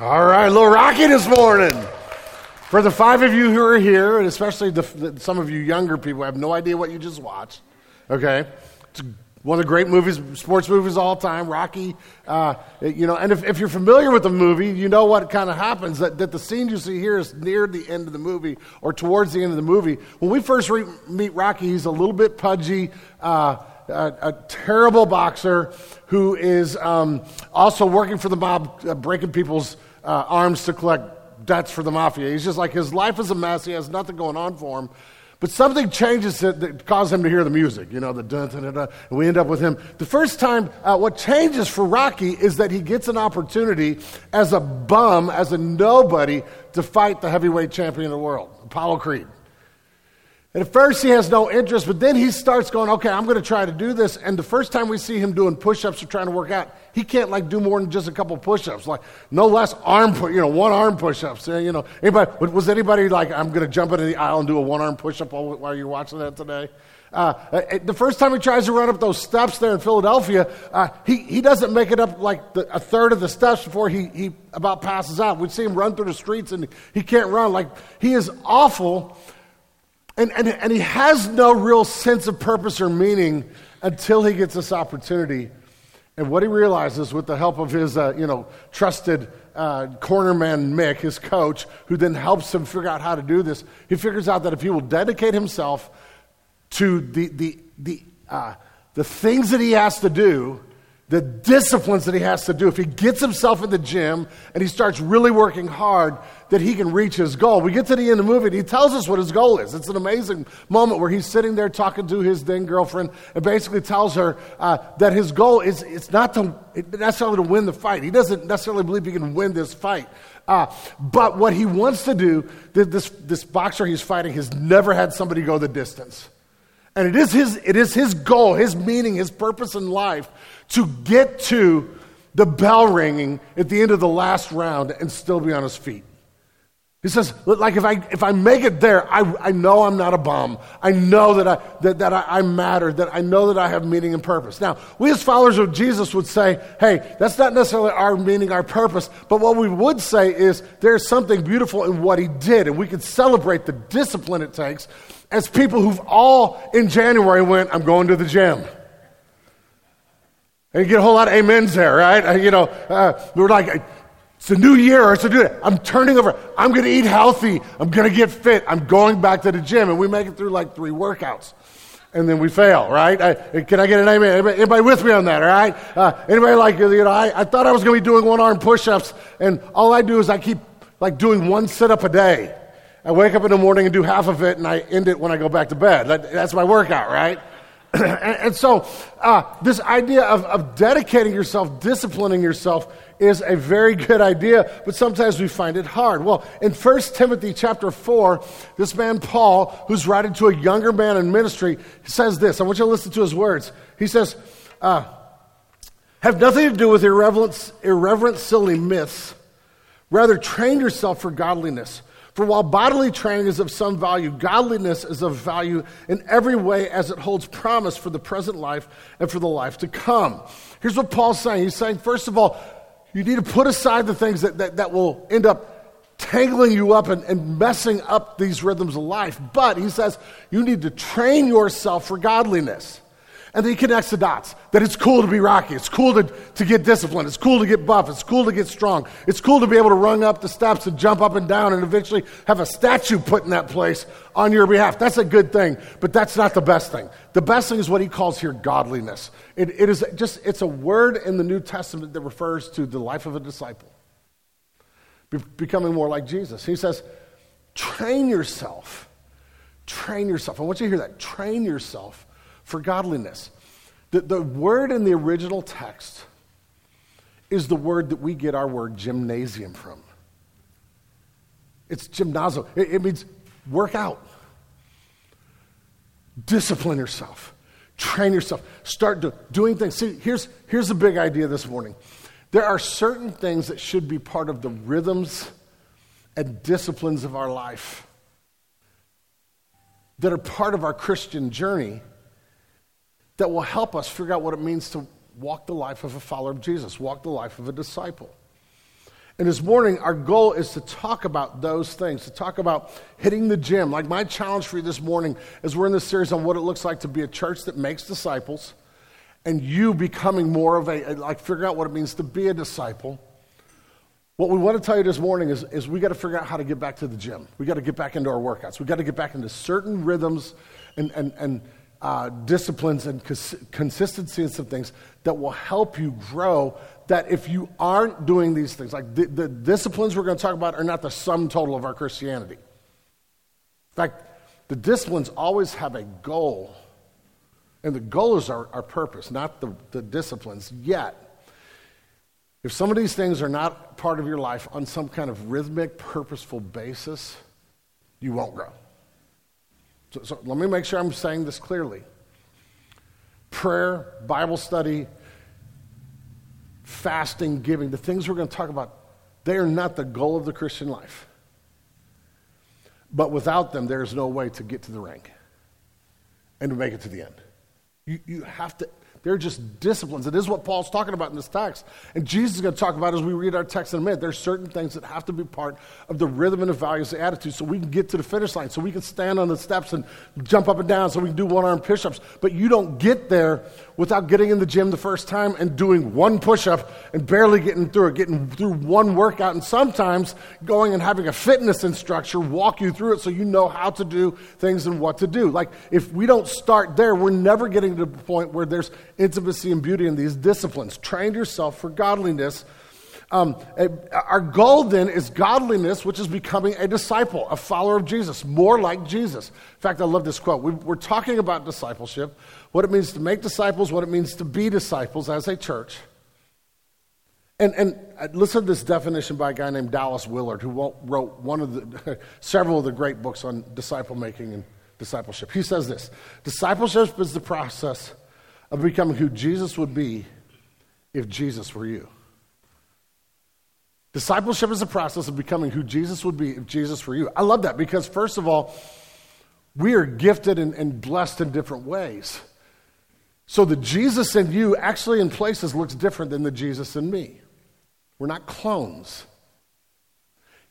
All right, a little rocky this morning. For the five of you who are here, and especially the, the, some of you younger people, I have no idea what you just watched. Okay, it's one of the great movies, sports movies all time, Rocky. Uh, you know, and if, if, you're familiar with the movie, you know what kind of happens. That, that the scene you see here is near the end of the movie or towards the end of the movie. When we first re- meet Rocky, he's a little bit pudgy. Uh, a, a, terrible boxer who is um, also working for the mob, uh, breaking people's uh, arms to collect debts for the mafia. He's just like, his life is a mess. He has nothing going on for him. But something changes that, causes him to hear the music, you know, the dun dun dun, dun and we end up with him. The first time, uh, what changes for Rocky is that he gets an opportunity as a bum, as a nobody, to fight the heavyweight champion of the world, Apollo Creed. And at first he has no interest, but then he starts going, okay, I'm going to try to do this. And the first time we see him doing push-ups or trying to work out, he can't like do more than just a couple push-ups, like no less arm, you know, one arm push-ups. You know, anybody was anybody like, I'm going to jump into the aisle and do a one arm push-up while, while you're watching that today? Uh, the first time he tries to run up those steps there in Philadelphia, uh, he, he doesn't make it up like the, a third of the steps before he, he about passes out. We see him run through the streets and he can't run. Like, he is awful and, and, and he has no real sense of purpose or meaning until he gets this opportunity. And what he realizes with the help of his, uh, you know, trusted uh, cornerman Mick, his coach, who then helps him figure out how to do this, he figures out that if he will dedicate himself to the, the, the, uh, the things that he has to do, the disciplines that he has to do, if he gets himself in the gym and he starts really working hard, that he can reach his goal. We get to the end of the movie and he tells us what his goal is. It's an amazing moment where he's sitting there talking to his then girlfriend and basically tells her uh, that his goal is it's not to necessarily to win the fight. He doesn't necessarily believe he can win this fight. Uh, but what he wants to do, this, this boxer he's fighting has never had somebody go the distance. And it is, his, it is his goal, his meaning, his purpose in life to get to the bell ringing at the end of the last round and still be on his feet. He says, like if I, if I make it there, I, I know I'm not a bum. I know that, I, that, that I, I matter, that I know that I have meaning and purpose. Now, we as followers of Jesus would say, hey, that's not necessarily our meaning, our purpose, but what we would say is there's something beautiful in what he did, and we could celebrate the discipline it takes as people who've all in January went, I'm going to the gym. And you get a whole lot of amens there, right? You know, uh, we're like, it's a new year. It's a new. I'm turning over. I'm going to eat healthy. I'm going to get fit. I'm going back to the gym, and we make it through like three workouts, and then we fail. Right? I, can I get an amen? Anybody, anybody, with me on that? All right? Uh, anybody like you know? I, I thought I was going to be doing one arm push-ups, and all I do is I keep like doing one sit-up a day. I wake up in the morning and do half of it, and I end it when I go back to bed. That, that's my workout, right? and, and, so, uh, this idea of, of dedicating yourself, disciplining yourself, is a very good idea, but sometimes we find it hard. Well, in 1 Timothy chapter 4, this man Paul, who's writing to a younger man in ministry, says this. I want you to listen to his words. He says, uh, Have nothing to do with irreverent, irreverent, silly myths. Rather, train yourself for godliness. For while bodily training is of some value, godliness is of value in every way as it holds promise for the present life and for the life to come. Here's what Paul's saying. He's saying, first of all, you need to put aside the things that, that, that will end up tangling you up and, and messing up these rhythms of life. But he says you need to train yourself for godliness. And then he connects the dots that it's cool to be rocky. It's cool to, to get disciplined. It's cool to get buff. It's cool to get strong. It's cool to be able to run up the steps and jump up and down and eventually have a statue put in that place on your behalf. That's a good thing, but that's not the best thing. The best thing is what he calls here godliness. It, it is just, it's a word in the New Testament that refers to the life of a disciple, be, becoming more like Jesus. He says, train yourself. Train yourself. I want you to hear that. Train yourself for godliness. The, the word in the original text is the word that we get our word gymnasium from. It's gymnasium. It, it means work out, discipline yourself, train yourself, start do, doing things. See, here's, here's the big idea this morning. There are certain things that should be part of the rhythms and disciplines of our life that are part of our Christian journey that will help us figure out what it means to walk the life of a follower of Jesus, walk the life of a disciple. And this morning, our goal is to talk about those things, to talk about hitting the gym. Like my challenge for you this morning is we're in this series on what it looks like to be a church that makes disciples and you becoming more of a, like figuring out what it means to be a disciple. What we want to tell you this morning is, is we got to figure out how to get back to the gym. We got to get back into our workouts. We got to get back into certain rhythms and, and, and uh, disciplines and cons- consistency and some things that will help you grow that if you aren't doing these things, like the, the disciplines we're going to talk about are not the sum total of our Christianity. In fact, the disciplines always have a goal, and the goal is our, our purpose, not the, the disciplines. Yet, if some of these things are not part of your life on some kind of rhythmic, purposeful basis, you won't grow. So, so let me make sure I'm saying this clearly. Prayer, Bible study, fasting, giving, the things we're going to talk about, they are not the goal of the Christian life. But without them, there's no way to get to the rank and to make it to the end. You, you have to they're just disciplines. It is what Paul's talking about in this text. And Jesus is going to talk about as we read our text in a minute. There's certain things that have to be part of the rhythm and the values, the attitude, so we can get to the finish line, so we can stand on the steps and jump up and down, so we can do one arm push ups. But you don't get there without getting in the gym the first time and doing one push up and barely getting through it, getting through one workout, and sometimes going and having a fitness instructor walk you through it so you know how to do things and what to do. Like, if we don't start there, we're never getting to the point where there's intimacy and beauty in these disciplines. Train yourself for godliness. Um, our goal then is godliness, which is becoming a disciple, a follower of Jesus, more like Jesus. In fact, I love this quote. We, we're talking about discipleship, what it means to make disciples, what it means to be disciples as a church. And, and uh, listen to this definition by a guy named Dallas Willard, who wrote one of the, several of the great books on disciple making and discipleship. He says this Discipleship is the process of becoming who Jesus would be if Jesus were you. Discipleship is a process of becoming who Jesus would be if Jesus were you. I love that because, first of all, we are gifted and, and blessed in different ways. So the Jesus in you actually, in places, looks different than the Jesus in me. We're not clones.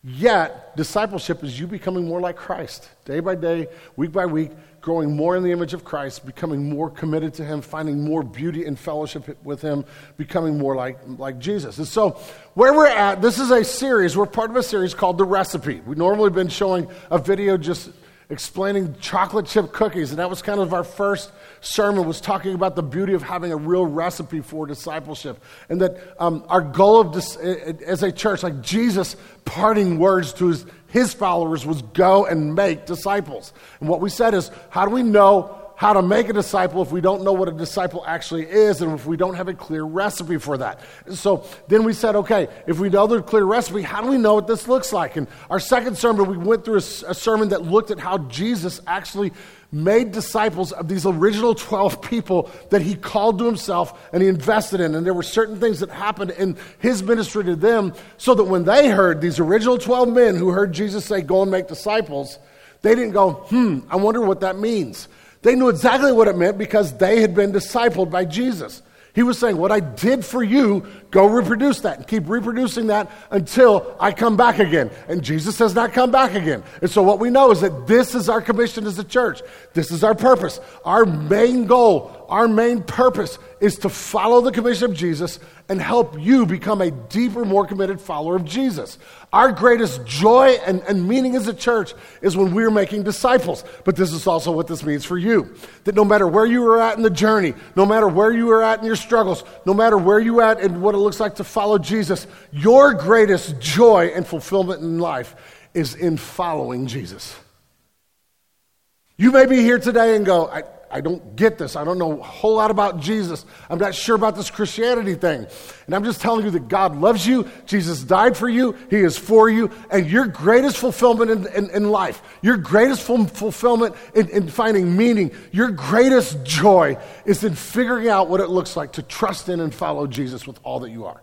Yet, discipleship is you becoming more like Christ, day by day, week by week, growing more in the image of Christ, becoming more committed to Him, finding more beauty and fellowship with Him, becoming more like, like Jesus. And so, where we're at, this is a series, we're part of a series called The Recipe. We've normally been showing a video just explaining chocolate chip cookies, and that was kind of our first sermon was talking about the beauty of having a real recipe for discipleship and that um, our goal of dis- as a church like jesus parting words to his his followers was go and make disciples. And what we said is, how do we know how to make a disciple if we don't know what a disciple actually is and if we don't have a clear recipe for that. So then we said, okay, if we know the clear recipe, how do we know what this looks like? And our second sermon, we went through a, a sermon that looked at how Jesus actually made disciples of these original 12 people that he called to himself and he invested in. And there were certain things that happened in his ministry to them so that when they heard these original 12 men who heard Jesus say, Go and make disciples, they didn't go, Hmm, I wonder what that means. They knew exactly what it meant because they had been discipled by Jesus. He was saying, What I did for you, go reproduce that and keep reproducing that until I come back again. And Jesus has not come back again. And so, what we know is that this is our commission as a church. This is our purpose. Our main goal, our main purpose is to follow the commission of Jesus and help you become a deeper, more committed follower of Jesus. Our greatest joy and, and meaning as a church is when we're making disciples. But this is also what this means for you. That no matter where you are at in the journey, no matter where you are at in your struggles, no matter where you are at in what it looks like to follow Jesus, your greatest joy and fulfillment in life is in following Jesus. You may be here today and go, I, don't get this. I don't know a whole lot about Jesus. I'm not sure about this Christianity thing. And I'm just telling you that God loves you. Jesus died for you. He is for you. And your greatest fulfillment in, in, in life, your greatest fulfillment in, in finding meaning, your greatest joy is in figuring out what it looks like to trust in and follow Jesus with all that you are.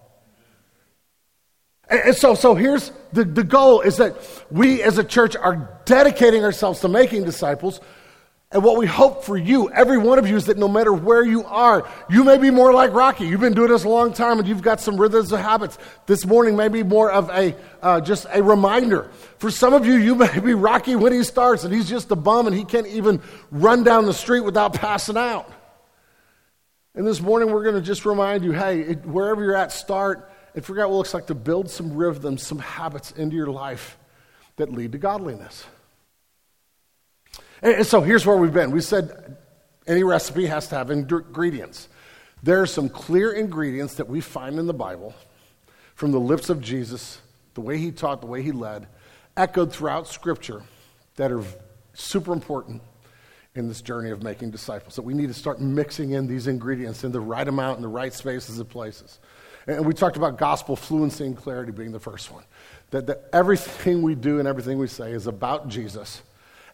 And so, so here's the, the goal is that we as a church are dedicating ourselves to making disciples And what we hope for you, every one of you, is that no matter where you are, you may be more like Rocky. You've been doing this a long time and you've got some rhythms and habits. This morning may be more of a uh, just a reminder. For some of you, you may be Rocky when he starts and he's just a bum and he can't even run down the street without passing out. And this morning, we're going to just remind you hey, it, wherever you're at, start and figure out what it looks like to build some rhythms, some habits into your life that lead to godliness. And so here's where we've been. We said any recipe has to have ingredients. There are some clear ingredients that we find in the Bible from the lips of Jesus, the way he taught, the way he led, echoed throughout Scripture that are super important in this journey of making disciples. That we need to start mixing in these ingredients in the right amount in the right spaces and places. And we talked about gospel fluency and clarity being the first one. That, that everything we do and everything we say is about Jesus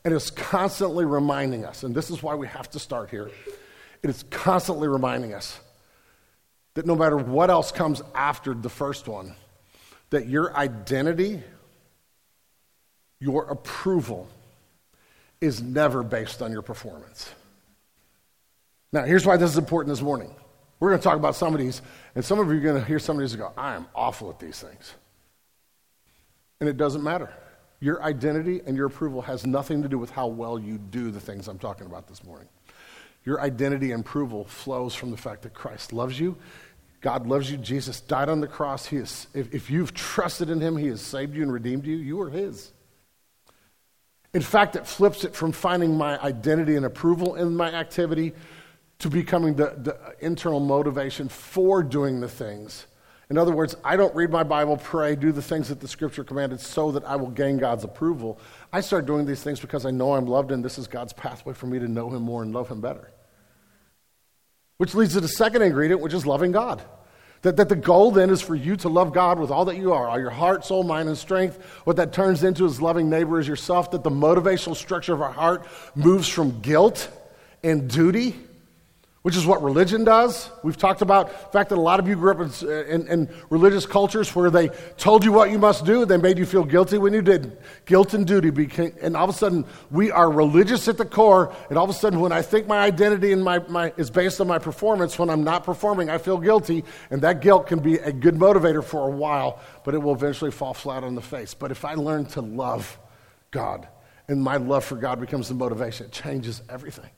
and it's constantly reminding us, and this is why we have to start here. It is constantly reminding us that no matter what else comes after the first one, that your identity, your approval, is never based on your performance. Now, here's why this is important this morning. We're going to talk about some of these, and some of you are going to hear some of these and go, I am awful at these things. And it doesn't matter. Your identity and your approval has nothing to do with how well you do the things I'm talking about this morning. Your identity and approval flows from the fact that Christ loves you. God loves you. Jesus died on the cross. He is, if, if you've trusted in him, he has saved you and redeemed you. You are his. In fact, it flips it from finding my identity and approval in my activity to becoming the, the internal motivation for doing the things in other words, I don't read my Bible, pray, do the things that the scripture commanded so that I will gain God's approval. I start doing these things because I know I'm loved and this is God's pathway for me to know Him more and love Him better. Which leads to the second ingredient, which is loving God. That, that the goal then is for you to love God with all that you are, all your heart, soul, mind, and strength. What that turns into is loving neighbor as yourself. That the motivational structure of our heart moves from guilt and duty which is what religion does. We've talked about the fact that a lot of you grew up in, in, in, religious cultures where they told you what you must do, they made you feel guilty when you did. Guilt and duty became, and all of a sudden we are religious at the core, and all of a sudden when I think my identity and my, my, is based on my performance, when I'm not performing, I feel guilty, and that guilt can be a good motivator for a while, but it will eventually fall flat on the face. But if I learn to love God, and my love for God becomes the motivation, it changes everything.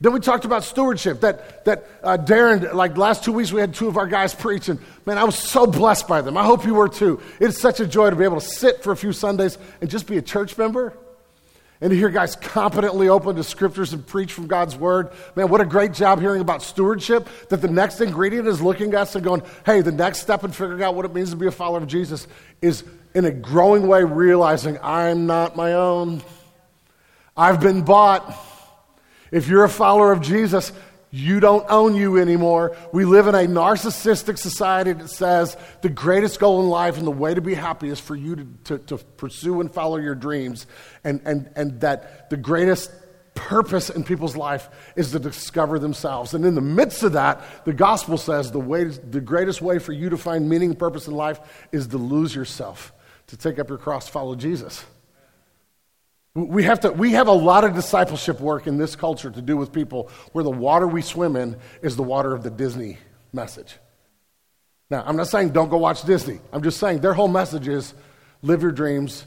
Then we talked about stewardship. That, that uh, Darren, like last two weeks, we had two of our guys preach, and man, I was so blessed by them. I hope you were too. It's such a joy to be able to sit for a few Sundays and just be a church member and to hear guys competently open the scriptures and preach from God's word. Man, what a great job hearing about stewardship. That the next ingredient is looking at us and going, hey, the next step in figuring out what it means to be a follower of Jesus is in a growing way realizing I'm not my own. I've been bought. If you're a follower of Jesus, you don't own you anymore. We live in a narcissistic society that says the greatest goal in life and the way to be happy is for you to, to, to, pursue and follow your dreams, and, and, and that the greatest purpose in people's life is to discover themselves. And in the midst of that, the gospel says the, way, the greatest way for you to find meaning and purpose in life is to lose yourself, to take up your cross, follow Jesus. We have, to, we have a lot of discipleship work in this culture to do with people where the water we swim in is the water of the Disney message. Now, I'm not saying don't go watch Disney. I'm just saying their whole message is live your dreams.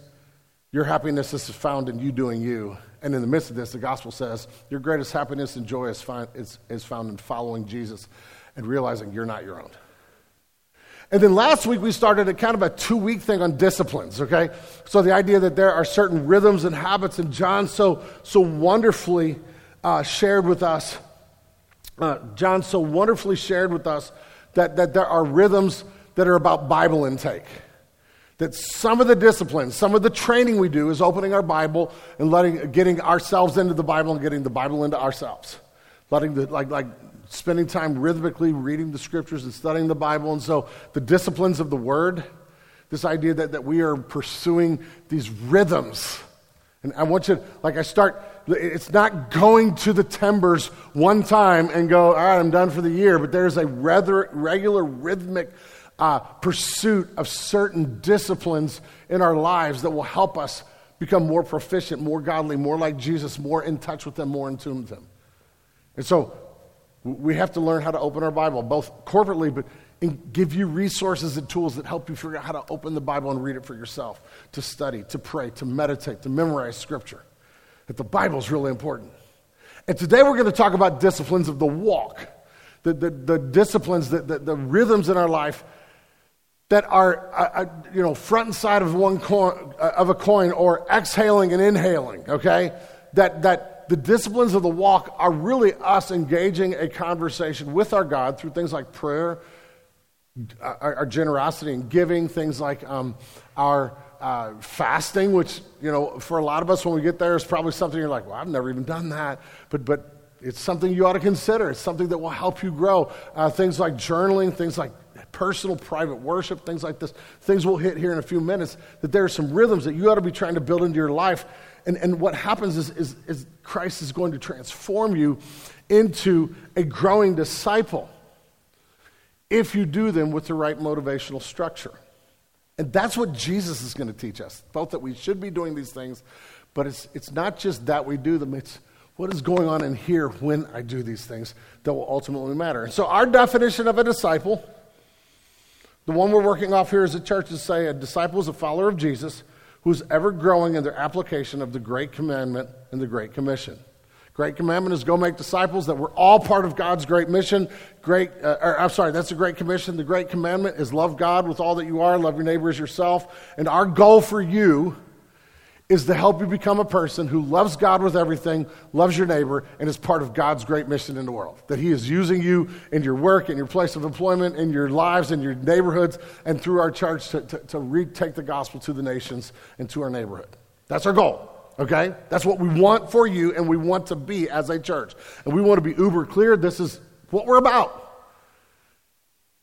Your happiness is found in you doing you. And in the midst of this, the gospel says your greatest happiness and joy is, find, is, is found in following Jesus and realizing you're not your own. And then last week we started a kind of a two week thing on disciplines, okay? So the idea that there are certain rhythms and habits, and John so, so wonderfully uh, shared with us, uh, John so wonderfully shared with us that, that there are rhythms that are about Bible intake. That some of the disciplines, some of the training we do is opening our Bible and letting, getting ourselves into the Bible and getting the Bible into ourselves. Letting the, like, like spending time rhythmically reading the scriptures and studying the Bible. And so the disciplines of the word, this idea that, that we are pursuing these rhythms. And I want you, like I start, it's not going to the timbers one time and go, all right, I'm done for the year, but there's a rather, regular rhythmic uh, pursuit of certain disciplines in our lives that will help us become more proficient, more godly, more like Jesus, more in touch with them, more in tune with them. And so we have to learn how to open our Bible, both corporately, but and give you resources and tools that help you figure out how to open the Bible and read it for yourself, to study, to pray, to meditate, to memorize Scripture. That the Bible is really important. And today we're going to talk about disciplines of the walk, the, the, the disciplines, the, the, the, rhythms in our life that are, uh, uh, you know, front and side of one coin, uh, of a coin, or exhaling and inhaling. Okay, that that the disciplines of the walk are really us engaging a conversation with our God through things like prayer, uh, our, our generosity and giving, things like um, our uh, fasting, which, you know, for a lot of us when we get there is probably something you're like, well, I've never even done that. But, but it's something you ought to consider. It's something that will help you grow. Uh, things like journaling, things like personal, private worship, things like this. Things we'll hit here in a few minutes. That there are some rhythms that you ought to be trying to build into your life. And, and what happens is, is, is Christ is going to transform you into a growing disciple if you do them with the right motivational structure. And that's what Jesus is going to teach us, both that we should be doing these things, but it's, it's not just that we do them, it's what is going on in here when I do these things that will ultimately matter. And so, our definition of a disciple, the one we're working off here as a church, is say a disciple is a follower of Jesus who's ever growing in their application of the Great Commandment and the Great Commission. Great commandment is go make disciples, that we're all part of God's great mission. Great, uh, or, I'm sorry, that's the great commission. The great commandment is love God with all that you are, love your neighbor as yourself. And our goal for you is to help you become a person who loves God with everything, loves your neighbor, and is part of God's great mission in the world. That He is using you in your work, in your place of employment, in your lives, in your neighborhoods, and through our church to, to, to retake the gospel to the nations and to our neighborhood. That's our goal. Okay? That's what we want for you and we want to be as a church. And we want to be uber clear. This is what we're about.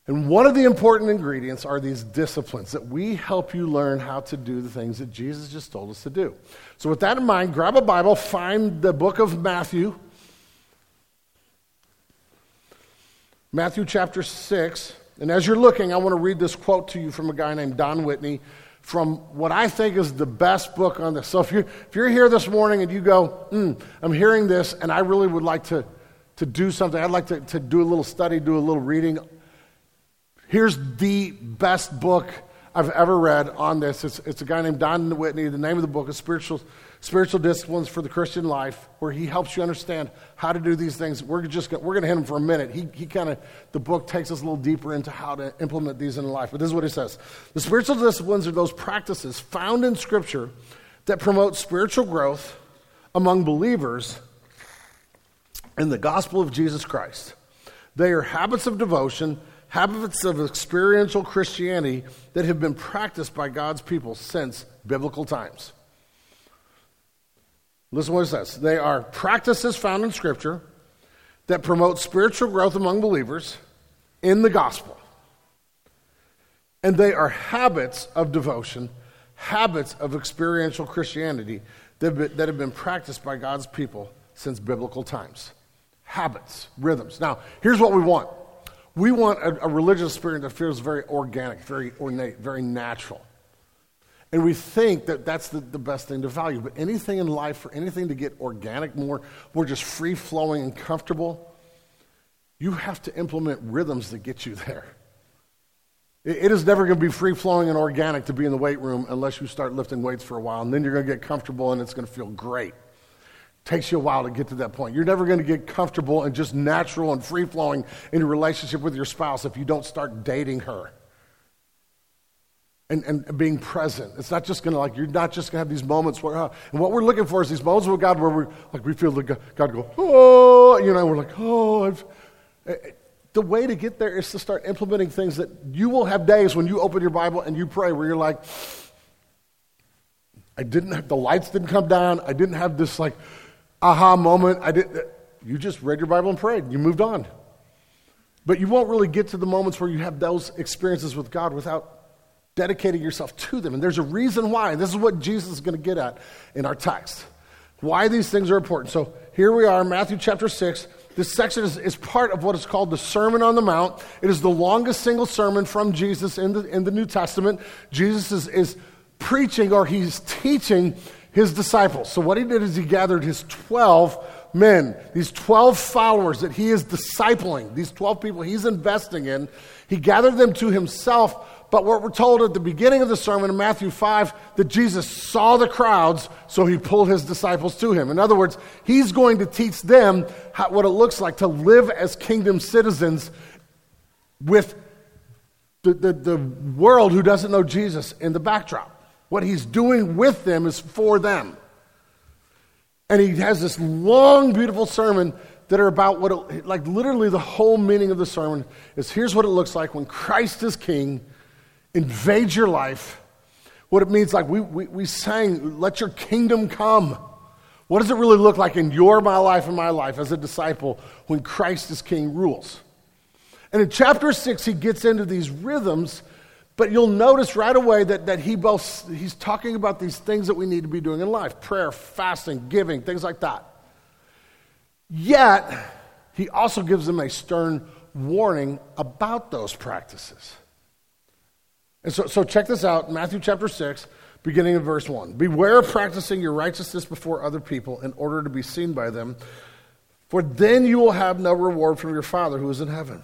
And one of the important ingredients are these disciplines that we help you learn how to do the things that Jesus just told us to do. So, with that in mind, grab a Bible, find the book of Matthew. Matthew chapter 6. And as you're looking, I want to read this quote to you from a guy named Don Whitney from what I think is the best book on this. So if you're, if you're here this morning and you go, mm, I'm hearing this and I really would like to, to do something, I'd like to, to do a little study, do a little reading. Here's the best book I've ever read on this. It's, it's a guy named Don Whitney. The name of the book is Spiritual spiritual disciplines for the Christian life, where he helps you understand how to do these things. We're just we're going to hit him for a minute. He, he kind of the book takes us a little deeper into how to implement these in life. But this is what he says: the spiritual disciplines are those practices found in Scripture that promote spiritual growth among believers in the gospel of Jesus Christ. They are habits of devotion, habits of experiential Christianity that have been practiced by God's people since biblical times. Listen what it says. They are practices found in Scripture that promote spiritual growth among believers in the gospel. And they are habits of devotion, habits of experiential Christianity that have been practiced by God's people since biblical times. Habits, rhythms. Now, here's what we want we want a, a religious experience that feels very organic, very ornate, very natural. And we think that that's the, the best thing to value. But anything in life, for anything to get organic, more, more just free flowing and comfortable, you have to implement rhythms that get you there. It, it is never going to be free flowing and organic to be in the weight room unless you start lifting weights for a while. And then you're going to get comfortable and it's going to feel great. Takes you a while to get to that point. You're never going to get comfortable and just natural and free flowing in your relationship with your spouse if you don't start dating her and, and being present. It's not just going to like, you're not just going to have these moments where, uh, and what we're looking for is these moments with God where we're like, we feel the God go, oh, you know, we're like, oh, I've, eh, eh, the way to get there is to start implementing things that you will have days when you open your Bible and you pray where you're like, I didn't have, the lights didn't come down. I didn't have this like aha moment. I didn't, you just read your Bible and prayed. You moved on. But you won't really get to the moments where you have those experiences with God without dedicating yourself to them. And there's a reason why. This is what Jesus is going to get at in our text. Why these things are important. So here we are, Matthew chapter 6. This section is, is part of what is called the Sermon on the Mount. It is the longest single sermon from Jesus in the, in the New Testament. Jesus is, is preaching or he's teaching his disciples. So, what he did is he gathered his 12 men, these 12 followers that he is discipling, these 12 people he's investing in. He gathered them to himself. But what we're told at the beginning of the sermon in Matthew 5 that Jesus saw the crowds, so he pulled his disciples to him. In other words, he's going to teach them how, what it looks like to live as kingdom citizens with the, the, the world who doesn't know Jesus in the backdrop. What he's doing with them is for them. And he has this long, beautiful sermon that are about what, it, like literally the whole meaning of the sermon is here's what it looks like when Christ is king, invades your life. What it means, like we, we, we sang, let your kingdom come. What does it really look like in your, my life, and my life as a disciple when Christ is king rules? And in chapter six, he gets into these rhythms but you'll notice right away that, that he both, he's talking about these things that we need to be doing in life prayer, fasting, giving, things like that. Yet, he also gives them a stern warning about those practices. And so, so check this out Matthew chapter 6, beginning in verse 1. Beware of practicing your righteousness before other people in order to be seen by them, for then you will have no reward from your Father who is in heaven.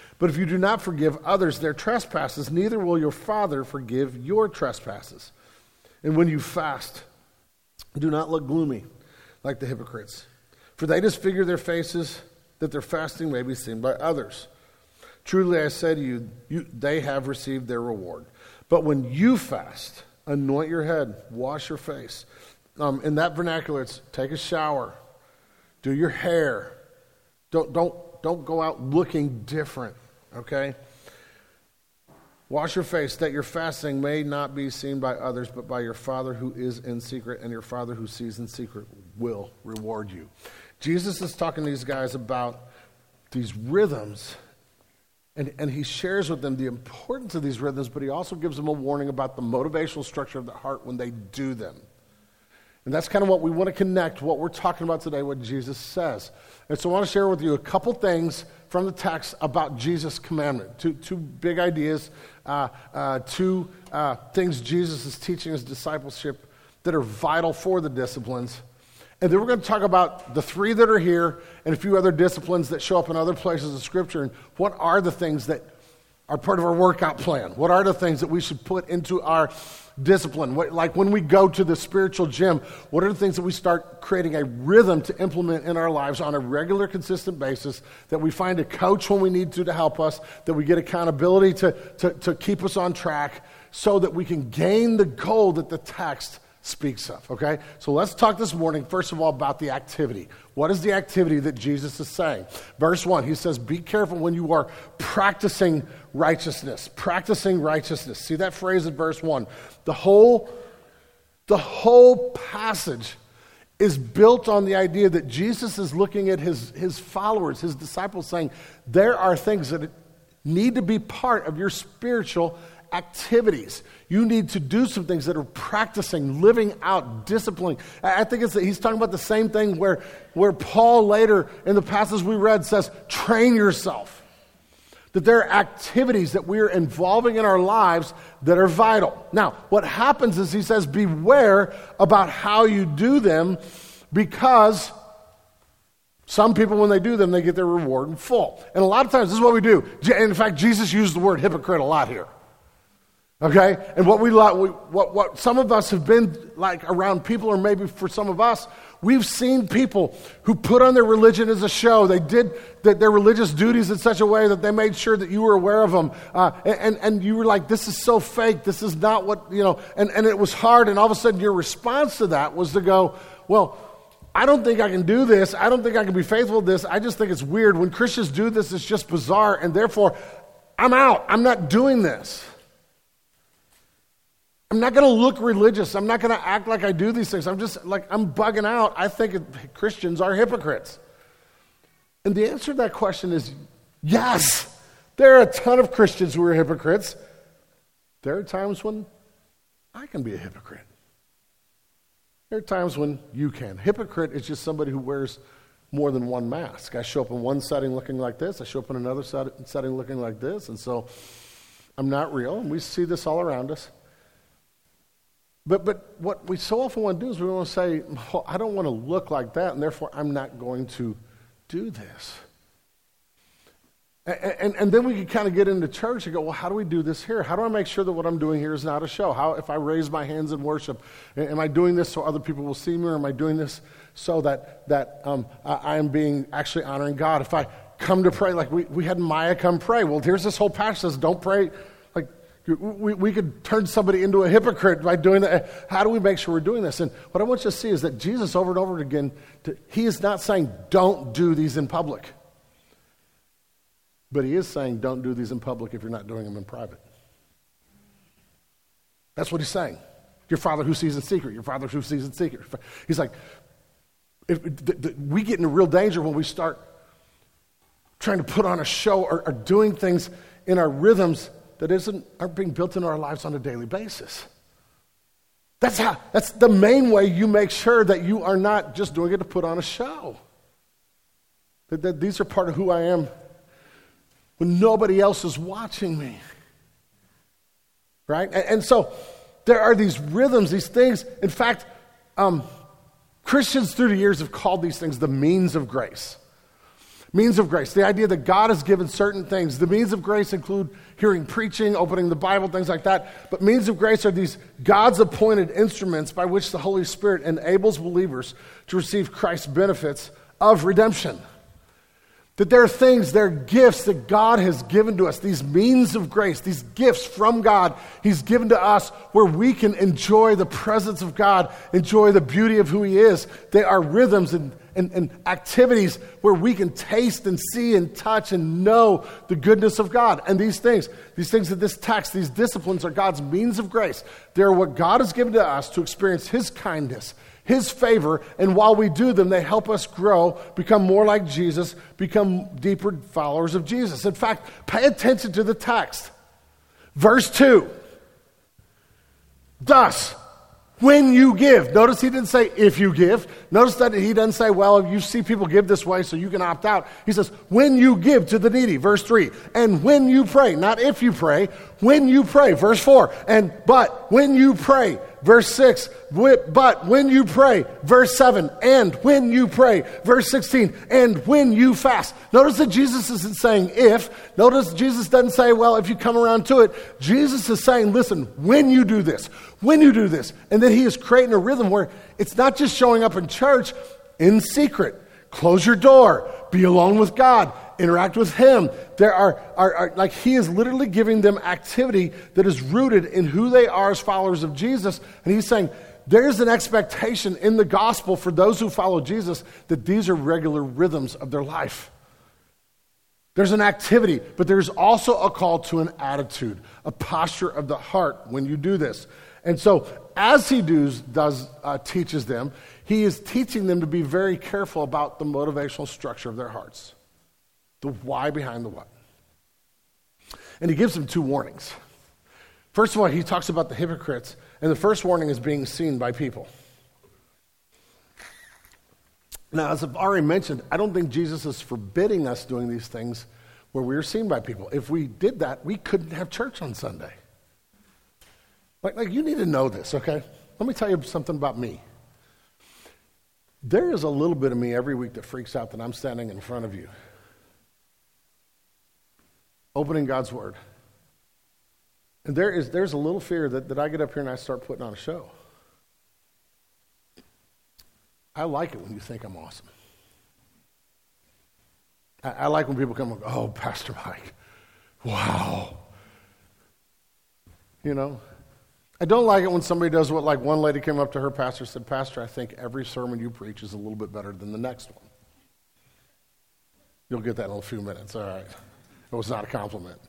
But if you do not forgive others their trespasses, neither will your Father forgive your trespasses. And when you fast, do not look gloomy like the hypocrites, for they disfigure their faces that their fasting may be seen by others. Truly I say to you, you they have received their reward. But when you fast, anoint your head, wash your face. Um, in that vernacular, it's take a shower, do your hair. Don't, don't, don't go out looking different okay? Wash your face that your fasting may not be seen by others, but by your Father who is in secret, and your Father who sees in secret will reward you. Jesus is talking to these guys about these rhythms, and, and he shares with them the importance of these rhythms, but he also gives them a warning about the motivational structure of the heart when they do them. And that's kind of what we want to connect what we're talking about today, what Jesus says. And so I want to share with you a couple things from the text about Jesus' commandment. Two, two big ideas, uh, uh, two uh, things Jesus is teaching his discipleship that are vital for the disciplines. And then we're going to talk about the three that are here and a few other disciplines that show up in other places of Scripture and what are the things that are part of our workout plan. What are the things that we should put into our discipline? What, like when we go to the spiritual gym, what are the things that we start creating a rhythm to implement in our lives on a regular, consistent basis? That we find a coach when we need to to help us, that we get accountability to, to, to keep us on track so that we can gain the goal that the text speaks of. Okay? So let's talk this morning, first of all, about the activity. What is the activity that Jesus is saying? Verse 1, he says, Be careful when you are practicing righteousness. Practicing righteousness. See that phrase in verse 1. The whole, the whole passage is built on the idea that Jesus is looking at his, his followers, his disciples, saying, There are things that need to be part of your spiritual activities. You need to do some things that are practicing, living out, disciplining. I think it's, he's talking about the same thing where, where Paul later in the passage we read says, train yourself. That there are activities that we're involving in our lives that are vital. Now, what happens is he says, beware about how you do them because some people, when they do them, they get their reward in full. And a lot of times, this is what we do. In fact, Jesus used the word hypocrite a lot here. Okay? And what we, what, what some of us have been like around people, or maybe for some of us, we've seen people who put on their religion as a show. They did the, their religious duties in such a way that they made sure that you were aware of them. Uh, and, and you were like, this is so fake. This is not what, you know, and, and it was hard. And all of a sudden, your response to that was to go, well, I don't think I can do this. I don't think I can be faithful to this. I just think it's weird. When Christians do this, it's just bizarre. And therefore, I'm out. I'm not doing this. I'm not going to look religious. I'm not going to act like I do these things. I'm just like, I'm bugging out. I think Christians are hypocrites. And the answer to that question is yes. There are a ton of Christians who are hypocrites. There are times when I can be a hypocrite. There are times when you can. Hypocrite is just somebody who wears more than one mask. I show up in one setting looking like this, I show up in another setting looking like this, and so I'm not real. And we see this all around us. But, but what we so often want to do is we want to say, well, I don't want to look like that, and therefore I'm not going to do this. And, and, and, then we can kind of get into church and go, well, how do we do this here? How do I make sure that what I'm doing here is not a show? How, if I raise my hands in worship, am I doing this so other people will see me, or am I doing this so that, that um, I, I am being actually honoring God? If I come to pray, like we, we had Maya come pray, well, here's this whole passage that says, don't pray we, we could turn somebody into a hypocrite by doing that. How do we make sure we're doing this? And what I want you to see is that Jesus, over and over again, he is not saying, don't do these in public. But he is saying, don't do these in public if you're not doing them in private. That's what he's saying. Your father who sees in secret, your father who sees in secret. He's like, if, the, the, we get into real danger when we start trying to put on a show or, or doing things in our rhythms that isn't, aren't being built into our lives on a daily basis. That's, how, that's the main way you make sure that you are not just doing it to put on a show. That, that these are part of who I am when nobody else is watching me. Right? And, and so there are these rhythms, these things. In fact, um, Christians through the years have called these things the means of grace. Means of grace, the idea that God has given certain things. The means of grace include hearing preaching, opening the Bible, things like that. But means of grace are these God's appointed instruments by which the Holy Spirit enables believers to receive Christ's benefits of redemption. That there are things, there are gifts that God has given to us, these means of grace, these gifts from God He's given to us where we can enjoy the presence of God, enjoy the beauty of who He is. They are rhythms and and, and activities where we can taste and see and touch and know the goodness of God. And these things, these things in this text, these disciplines are God's means of grace. They're what God has given to us to experience His kindness, His favor, and while we do them, they help us grow, become more like Jesus, become deeper followers of Jesus. In fact, pay attention to the text. Verse 2. Thus, when you give. Notice he didn't say if you give. Notice that he doesn't say, well, you see people give this way so you can opt out. He says, when you give to the needy, verse 3. And when you pray, not if you pray, when you pray, verse 4. And but when you pray, verse 6. But when you pray, verse 7. And when you pray, verse 16. And when you fast. Notice that Jesus isn't saying if. Notice Jesus doesn't say, well, if you come around to it. Jesus is saying, listen, when you do this, when you do this. And then he is creating a rhythm where it's not just showing up in church in secret. Close your door. Be alone with God interact with Him. There are, are, are, like, He is literally giving them activity that is rooted in who they are as followers of Jesus. And He's saying, there's an expectation in the gospel for those who follow Jesus that these are regular rhythms of their life. There's an activity, but there's also a call to an attitude, a posture of the heart when you do this. And so, as he does, does uh, teaches them, he is teaching them to be very careful about the motivational structure of their hearts. The why behind the what. And he gives them two warnings. First of all, he talks about the hypocrites, and the first warning is being seen by people. Now, as I've already mentioned, I don't think Jesus is forbidding us doing these things where we are seen by people. If we did that, we couldn't have church on Sunday. Like, like you need to know this, okay? Let me tell you something about me. There is a little bit of me every week that freaks out that I'm standing in front of you, opening God's Word. And there is, there's a little fear that, that I get up here and I start putting on a show. I like it when you think I'm awesome. I, I like when people come and go, oh, Pastor Mike, wow. You know? I don't like it when somebody does what, like one lady came up to her pastor said, Pastor, I think every sermon you preach is a little bit better than the next one. You'll get that in a few minutes, all right. It was not a compliment.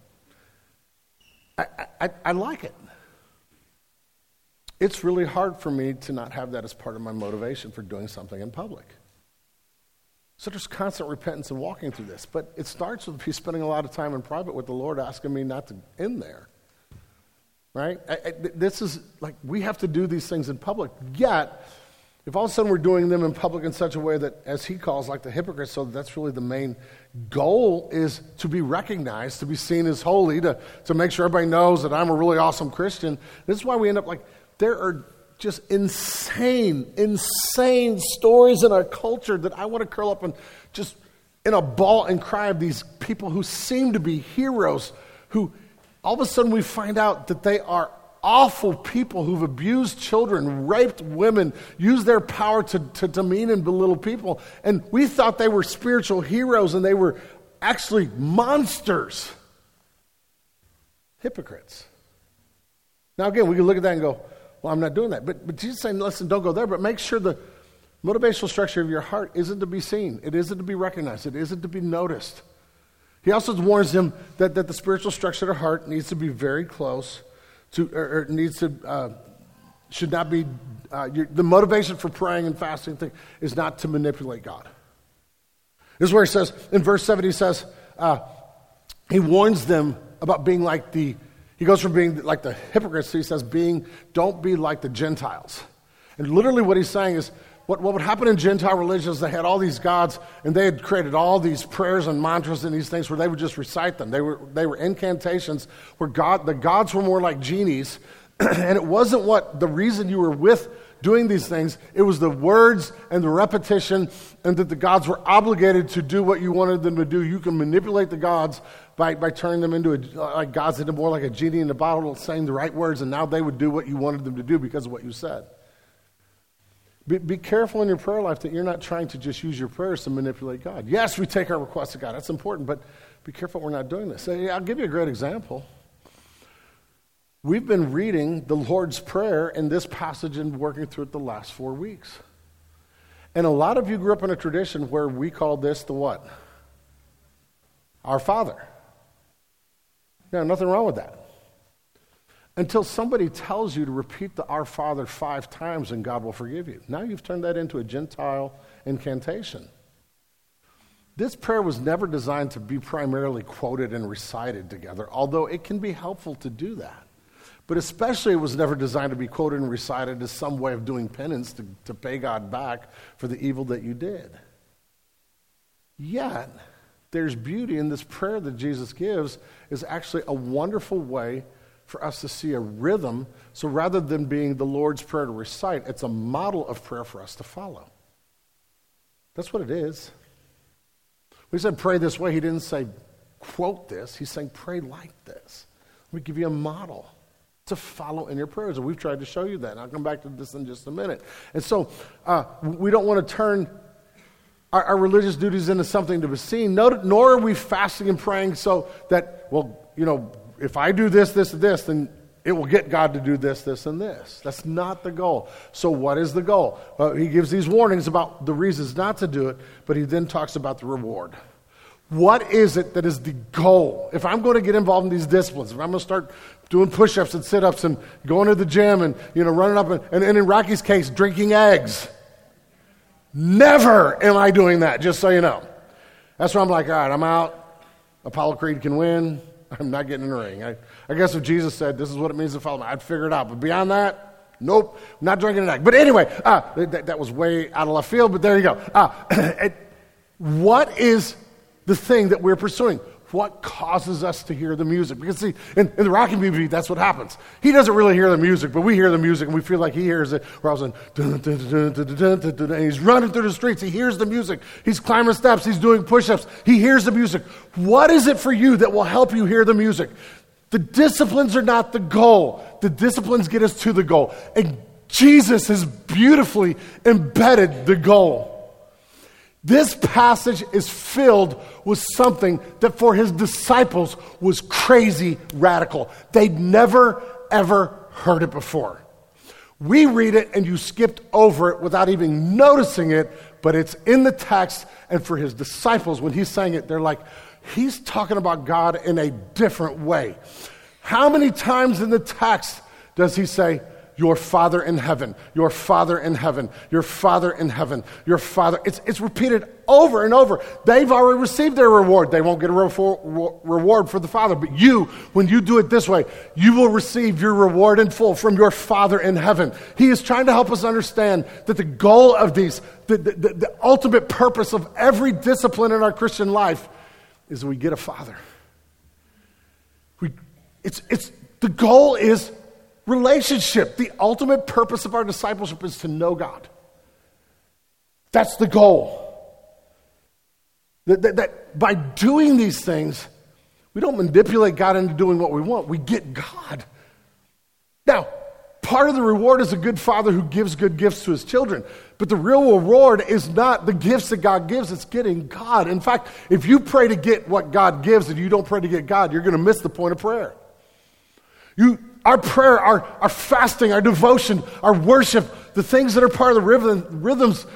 I, I, I like it. It's really hard for me to not have that as part of my motivation for doing something in public. So there's constant repentance and walking through this. But it starts with me spending a lot of time in private with the Lord asking me not to end there. Right? I, I, this is like we have to do these things in public. Yet, if all of a sudden we're doing them in public in such a way that, as he calls, like the hypocrites, so that's really the main goal is to be recognized, to be seen as holy, to, to make sure everybody knows that I'm a really awesome Christian. This is why we end up like, there are just insane, insane stories in our culture that I want to curl up and just in a ball and cry of these people who seem to be heroes, who all of a sudden we find out that they are awful people who've abused children, raped women, used their power to, to demean and belittle people. And we thought they were spiritual heroes and they were actually monsters. Hypocrites. Now, again, we can look at that and go, well, I'm not doing that. But, but Jesus saying, listen, don't go there, but make sure the motivational structure of your heart isn't to be seen, it isn't to be recognized, it isn't to be noticed. He also warns them that, that the spiritual structure of the heart needs to be very close to, or, or needs to, uh, should not be, uh, your, the motivation for praying and fasting thing is not to manipulate God. This is where he says, in verse 7, he says, uh, he warns them about being like the, he goes from being like the hypocrites, he says, being, don't be like the Gentiles. And literally what he's saying is, what, what would happen in Gentile religions, they had all these gods, and they had created all these prayers and mantras and these things where they would just recite them. They were, they were incantations where God, the gods were more like genies, and it wasn't what the reason you were with doing these things, it was the words and the repetition, and that the gods were obligated to do what you wanted them to do. You can manipulate the gods by, by turning them into a, like gods into more like a genie in a bottle saying the right words, and now they would do what you wanted them to do because of what you said. Be, be, careful in your prayer life that you're not trying to just use your prayers to manipulate God. Yes, we take our requests to God. That's important, but be careful we're not doing this. I'll give you a great example. We've been reading the Lord's Prayer in this passage and working through it the last four weeks. And a lot of you grew up in a tradition where we call this the what? Our Father. Now, nothing wrong with that until somebody tells you to repeat the Our Father five times and God will forgive you. Now you've turned that into a Gentile incantation. This prayer was never designed to be primarily quoted and recited together, although it can be helpful to do that. But especially, it was never designed to be quoted and recited as some way of doing penance to, to pay God back for the evil that you did. Yet, there's beauty in this prayer that Jesus gives, is actually a wonderful way for us to see a rhythm. So rather than being the Lord's Prayer to recite, it's a model of prayer for us to follow. That's what it is. He said pray this way, he didn't say quote this. He's saying pray like this. Let me give you a model to follow in your prayers. And we've tried to show you that. And I'll come back to this in just a minute. And so uh, we don't want to turn our, our, religious duties into something to be seen, nor are we fasting and praying so that, well, you know, if I do this, this, this, then it will get God to do this, this, and this. That's not the goal. So, what is the goal? Well, he gives these warnings about the reasons not to do it, but he then talks about the reward. What is it that is the goal? If I'm going to get involved in these disciplines, if I'm going to start doing push ups and sit ups and going to the gym and you know, running up, and, and, and in Rocky's case, drinking eggs, never am I doing that, just so you know. That's why I'm like, all right, I'm out. Apollo Creed can win. I'm not getting in the ring. I, I guess if Jesus said this is what it means to follow me, I'd figure it out. But beyond that, nope, not drinking egg. But anyway, uh, that, that, was way out of left field, but there you go. Uh, what is the thing that we're pursuing? What causes us to hear the music. Because, see, in, in the Rocky movie, that's what happens. He doesn't really hear the music, but we hear the music and we feel like he hears it. We're all saying, dun, dun, dun, and he's running through the streets. He hears the music. He's climbing steps. He's doing push ups. He hears the music. What is it for you that will help you hear the music? The disciplines are not the goal, the disciplines get us to the goal. And Jesus has beautifully embedded the goal. This passage is filled with something that for his disciples was crazy radical. They'd never, ever heard it before. We read it and you skipped over it without even noticing it, but it's in the text. And for his disciples, when he's saying it, they're like, he's talking about God in a different way. How many times in the text does he say, your Father in heaven, your Father in heaven, your Father in heaven, your Father. It's, it's repeated over and over. They've already received their reward. They won't get a reward for the Father. But you, when you do it this way, you will receive your reward in full from your Father in heaven. He is trying to help us understand that the goal of these, the, the, the, the ultimate purpose of every discipline in our Christian life is we get a Father. We, it's, it's, the goal is Relationship. The ultimate purpose of our discipleship is to know God. That's the goal. That, that, that, by doing these things, we don't manipulate God into doing what we want. We get God. Now, part of the reward is a good father who gives good gifts to his children. But the real reward is not the gifts that God gives, it's getting God. In fact, if you pray to get what God gives and you don't pray to get God, you're going to miss the point of prayer. You, our prayer, our, our fasting, our devotion, our worship, the things that are part of the rhythm, rhythms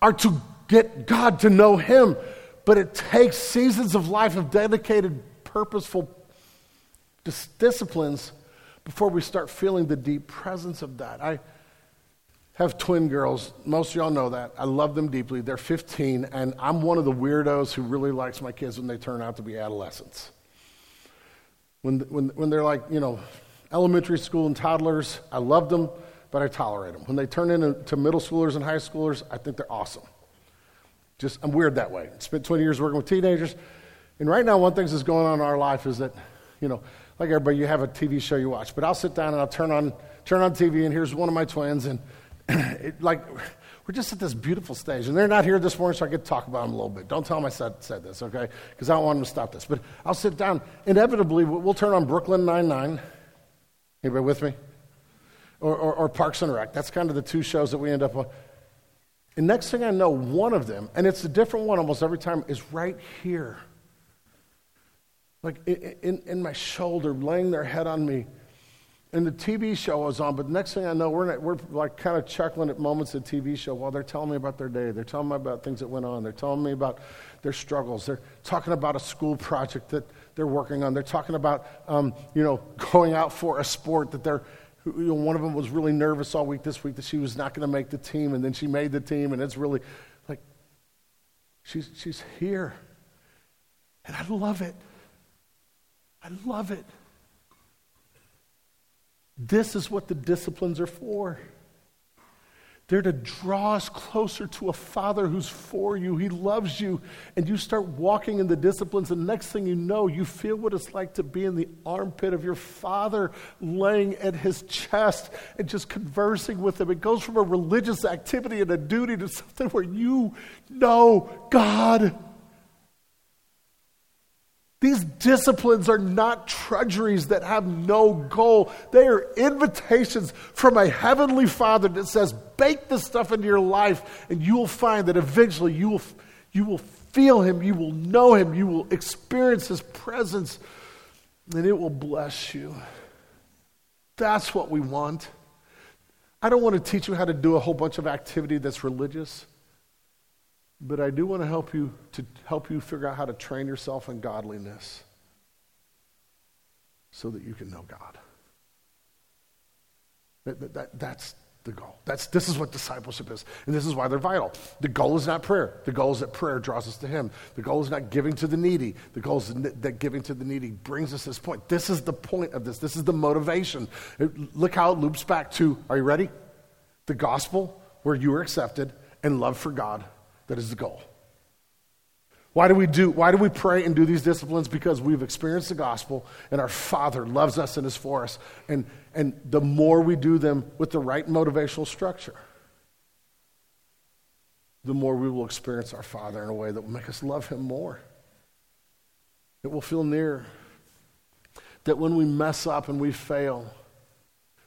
are to get God to know Him. But it takes seasons of life of dedicated, purposeful dis- disciplines before we start feeling the deep presence of that. I have twin girls. Most of y'all know that. I love them deeply. They're 15, and I'm one of the weirdos who really likes my kids when they turn out to be adolescents. When, when, when they're like, you know, elementary school and toddlers, I love them, but I tolerate them. When they turn into middle schoolers and high schoolers, I think they're awesome. Just, I'm weird that way. Spent 20 years working with teenagers. And right now, one thing that's going on in our life is that, you know, like everybody, you have a TV show you watch. But I'll sit down and I'll turn on, turn on TV, and here's one of my twins. And it, like, we're just at this beautiful stage. And they're not here this morning, so I get to talk about them a little bit. Don't tell them I said, said this, okay? Because I don't want them to stop this. But I'll sit down. Inevitably, we'll turn on Brooklyn Nine-Nine Anybody with me? Or, or, or, Parks and Rec. That's kind of the two shows that we end up on. And next thing I know, one of them, and it's a different one almost every time, is right here. Like in, in my shoulder, laying their head on me. And the TV show was on, but next thing I know, we're, we're like kind of chuckling at moments of TV show while they're telling me about their day. They're telling me about things that went on. They're telling me about their struggles. They're talking about a school project that they're working on. They're talking about, um, you know, going out for a sport that they're, you know, one of them was really nervous all week this week that she was not going to make the team, and then she made the team, and it's really like, she's, she's here. And I love it. I love it. This is what the disciplines are for. They're to draw us closer to a Father who's for you. He loves you. And you start walking in the disciplines, and next thing you know, you feel what it's like to be in the armpit of your Father, laying at his chest and just conversing with him. It goes from a religious activity and a duty to something where you know God. These disciplines are not trudgeries that have no goal. They are invitations from a heavenly Father that says, bake this stuff into your life, and you will find that eventually you will, you will feel Him, you will know Him, you will experience His presence, and it will bless you. That's what we want. I don't want to teach you how to do a whole bunch of activity that's religious. But I do want to help you to help you figure out how to train yourself in godliness so that you can know God. That, that, that, that's the goal. That's, this is what discipleship is. And this is why they're vital. The goal is not prayer. The goal is that prayer draws us to Him. The goal is not giving to the needy. The goal is that giving to the needy brings us this point. This is the point of this. This is the motivation. Look how it loops back to, are you ready? The gospel where you are accepted and love for God that is the goal. Why do we do why do we pray and do these disciplines? Because we've experienced the gospel and our Father loves us and is for us. And and the more we do them with the right motivational structure, the more we will experience our Father in a way that will make us love him more. It will feel near. That when we mess up and we fail,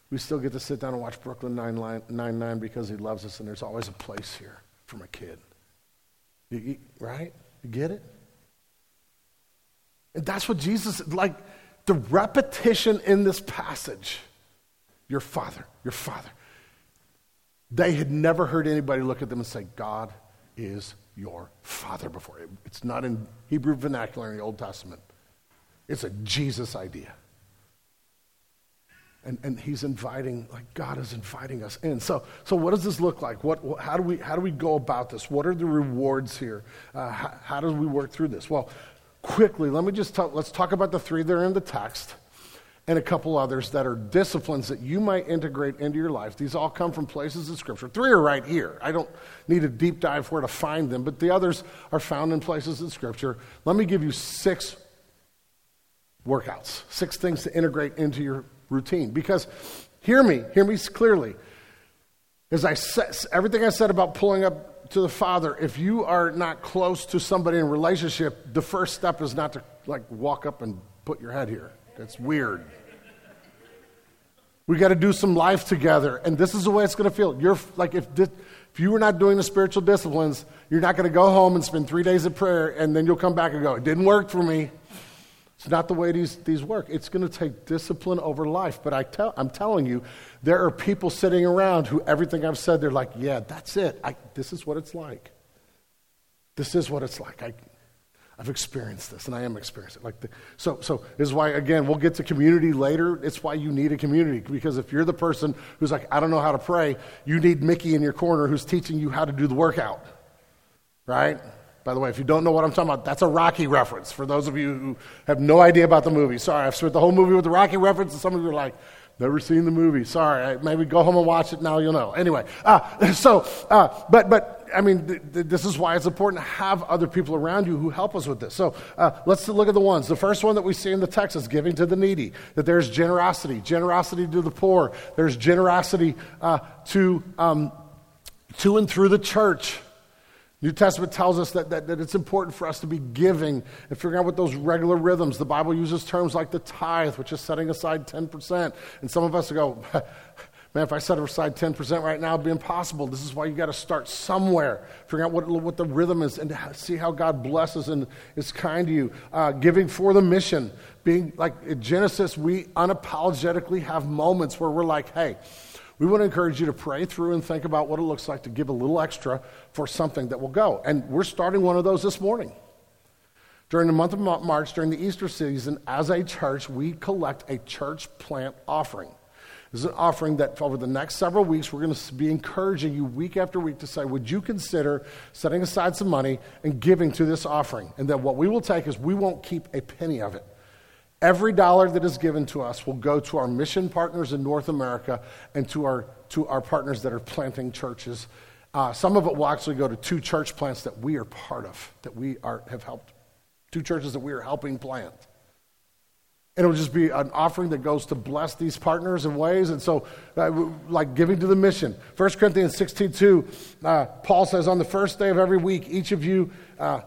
we still get to sit down and watch Brooklyn Nine-Nine because he loves us and there's always a place here for my kid. You, right? You get it? And that's what Jesus, like the repetition in this passage your father, your father. They had never heard anybody look at them and say, God is your father before. It's not in Hebrew vernacular in the Old Testament, it's a Jesus idea. And, and he's inviting, like God is inviting us in. So, so what does this look like? What, how, do we, how do we go about this? What are the rewards here? Uh, how, how do we work through this? Well, quickly, let me just talk, let's talk about the three that are in the text and a couple others that are disciplines that you might integrate into your life. These all come from places in Scripture. Three are right here. I don't need a deep dive where to find them, but the others are found in places in Scripture. Let me give you six workouts, six things to integrate into your routine. Because, hear me, hear me clearly. As I said, everything I said about pulling up to the Father, if you are not close to somebody in relationship, the first step is not to like walk up and put your head here. That's weird. We got to do some life together, and this is the way it's going to feel. You're like if this, if you were not doing the spiritual disciplines, you're not going to go home and spend three days of prayer, and then you'll come back and go, "It didn't work for me." It's not the way these, these work. It's going to take discipline over life. But I tell, I'm telling you, there are people sitting around who everything I've said, they're like, yeah, that's it. I, this is what it's like. This is what it's like. I, I've experienced this, and I am experiencing it. Like the, so, so this is why again we'll get to community later. It's why you need a community because if you're the person who's like, I don't know how to pray, you need Mickey in your corner who's teaching you how to do the workout, right? By the way, if you don't know what I'm talking about, that's a Rocky reference. For those of you who have no idea about the movie, sorry, I've spent the whole movie with the Rocky reference, and some of you are like, never seen the movie. Sorry, maybe go home and watch it now. You'll know. Anyway, uh, so uh, but but I mean, th- th- this is why it's important to have other people around you who help us with this. So uh, let's look at the ones. The first one that we see in the text is giving to the needy, that there's generosity, generosity to the poor, there's generosity uh, to, um, to and through the church. New Testament tells us that, that, that, it's important for us to be giving and figuring out what those regular rhythms. The Bible uses terms like the tithe, which is setting aside 10%. And some of us go, Man, if I set aside 10% right now, it'd be impossible. This is why you got to start somewhere, figuring out what, what the rhythm is, and see how God blesses and is kind to you. Uh, giving for the mission. Being like in Genesis, we unapologetically have moments where we're like, hey, we want to encourage you to pray through and think about what it looks like to give a little extra for something that will go. And we're starting one of those this morning. During the month of March, during the Easter season, as a church, we collect a church plant offering. This is an offering that over the next several weeks, we're going to be encouraging you week after week to say, Would you consider setting aside some money and giving to this offering? And then what we will take is we won't keep a penny of it. Every dollar that is given to us will go to our mission partners in North America and to our, to our partners that are planting churches. Uh, some of it will actually go to two church plants that we are part of, that we are, have helped, two churches that we are helping plant. And it'll just be an offering that goes to bless these partners in ways. And so, uh, like giving to the mission. 1 Corinthians 16 2, uh, Paul says, On the first day of every week, each of you uh,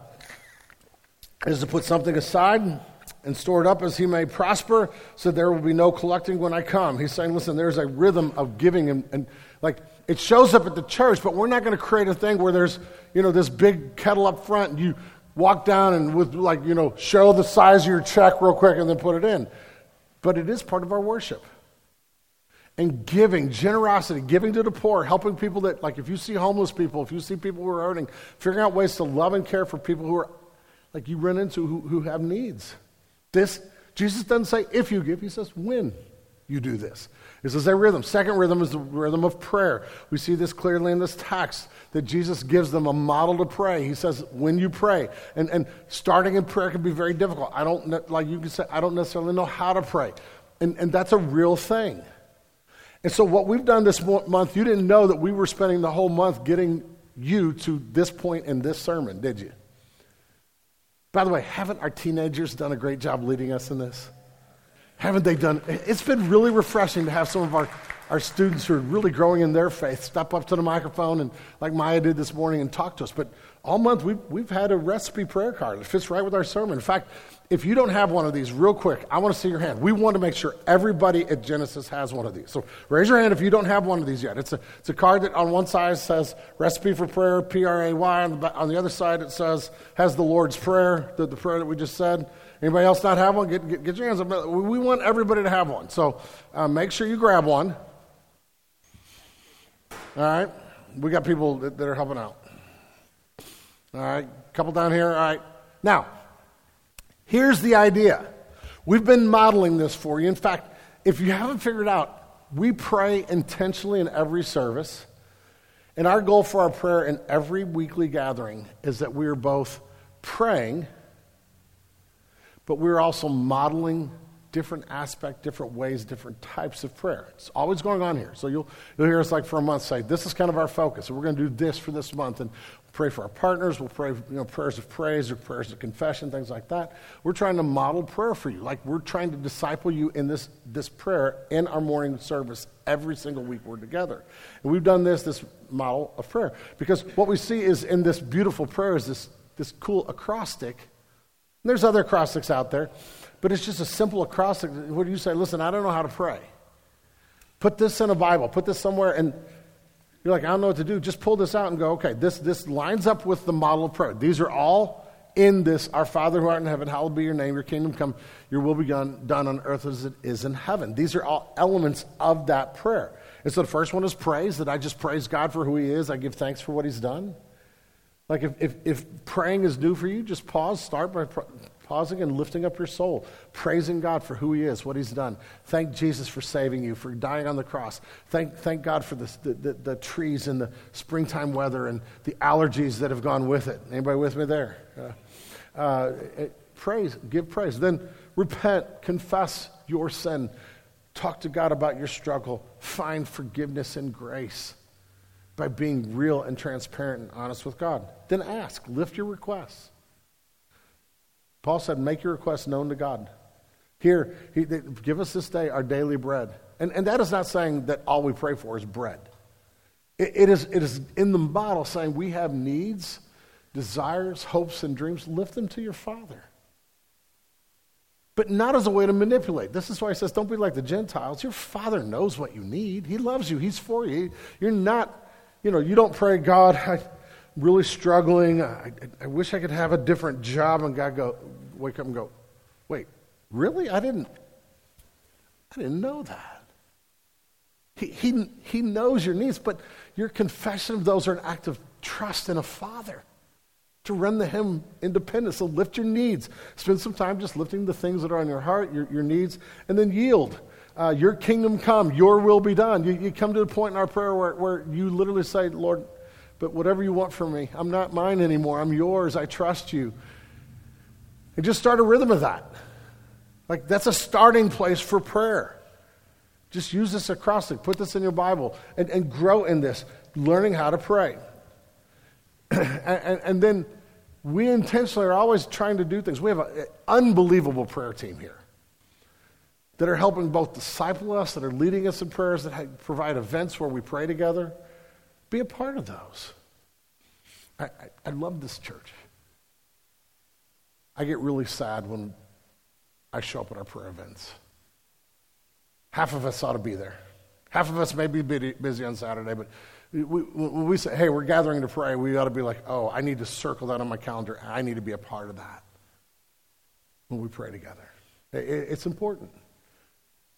is to put something aside and store it up as he may prosper, so there will be no collecting when I come. He's saying, Listen, there's a rhythm of giving. And, and like, it shows up at the church, but we're not going to create a thing where there's, you know, this big kettle up front and you walk down and with like you know show the size of your check real quick and then put it in but it is part of our worship and giving generosity giving to the poor helping people that like if you see homeless people if you see people who are hurting figuring out ways to love and care for people who are like you run into who, who have needs this jesus doesn't say if you give he says when you do this this is a rhythm. Second rhythm is the rhythm of prayer. We see this clearly in this text that Jesus gives them a model to pray. He says, when you pray, and, and starting in prayer can be very difficult. I don't, like you can say, I don't necessarily know how to pray. And, and that's a real thing. And so, what we've done this month, you didn't know that we were spending the whole month getting you to this point in this sermon, did you? By the way, haven't our teenagers done a great job leading us in this? Haven't they done? It's been really refreshing to have some of our, our students who are really growing in their faith step up to the microphone and, like Maya did this morning, and talk to us. But all month we've, we've had a recipe prayer card that fits right with our sermon. In fact, if you don't have one of these, real quick, I want to see your hand. We want to make sure everybody at Genesis has one of these. So raise your hand if you don't have one of these yet. It's a, it's a card that on one side says recipe for prayer, P R A Y. On the, on the other side, it says, has the Lord's Prayer, the, the prayer that we just said. Anybody else not have one? Get, get, get your hands up. We want everybody to have one. So uh, make sure you grab one. All right? We got people that, that are helping out. All right? Couple down here. All right. Now, Here's the idea. We've been modeling this for you. In fact, if you haven't figured out, we pray intentionally in every service. And our goal for our prayer in every weekly gathering is that we are both praying, but we're also modeling different aspect, different ways, different types of prayer. It's always going on here. So you'll, you'll hear us like for a month say, this is kind of our focus. So we're going to do this for this month. And pray for our partners. We'll pray, you know, prayers of praise or prayers of confession, things like that. We're trying to model prayer for you. Like we're trying to disciple you in this, this prayer in our morning service every single week we're together. And we've done this, this model of prayer. Because what we see is in this beautiful prayer is this, this cool acrostic. And there's other acrostics out there, but it's just a simple acrostic. What do you say? Listen, I don't know how to pray. Put this in a Bible. Put this somewhere and you're like, I don't know what to do. Just pull this out and go, okay, this, this lines up with the model of prayer. These are all in this Our Father who art in heaven, hallowed be your name, your kingdom come, your will be done, done on earth as it is in heaven. These are all elements of that prayer. And so the first one is praise, that I just praise God for who He is. I give thanks for what He's done. Like if, if, if praying is new for you, just pause, start by pausing and lifting up your soul, praising God for who He is, what He's done. Thank Jesus for saving you, for dying on the cross. Thank, thank God for the, the, the trees and the springtime weather and the allergies that have gone with it. Anybody with me there? Uh, uh, praise, give praise. Then repent, confess your sin, talk to God about your struggle, find forgiveness and grace by being real and transparent and honest with God. Then ask, lift your requests. Paul said, Make your requests known to God. Here, he, they, give us this day our daily bread. And, and that is not saying that all we pray for is bread. It, it, is, it is in the model saying we have needs, desires, hopes, and dreams. Lift them to your Father. But not as a way to manipulate. This is why he says, don't be like the Gentiles. Your Father knows what you need. He loves you. He's for you. You're not, you know, you don't pray, God, I, really struggling. I, I, wish I could have a different job. And God go, wake up and go, wait, really? I didn't, I didn't know that. He, he, he knows your needs, but your confession of those are an act of trust in a father to run the hymn independent. So lift your needs. Spend some time just lifting the things that are on your heart, your, your needs, and then yield. Uh, your kingdom come, your will be done. You, you come to the point in our prayer where, where you literally say, Lord, but whatever you want from me, I'm not mine anymore. I'm yours. I trust you. And just start a rhythm of that. Like that's a starting place for prayer. Just use this acrostic, put this in your Bible, and, and grow in this, learning how to pray. and, and, and, then we intentionally are always trying to do things. We have an unbelievable prayer team here that are helping both disciple us, that are leading us in prayers, that provide events where we pray together. Be a part of those. I, I, I love this church. I get really sad when I show up at our prayer events. Half of us ought to be there. Half of us may be busy on Saturday, but we, when we say, hey, we're gathering to pray, we ought to be like, oh, I need to circle that on my calendar. I need to be a part of that when we pray together. It's important.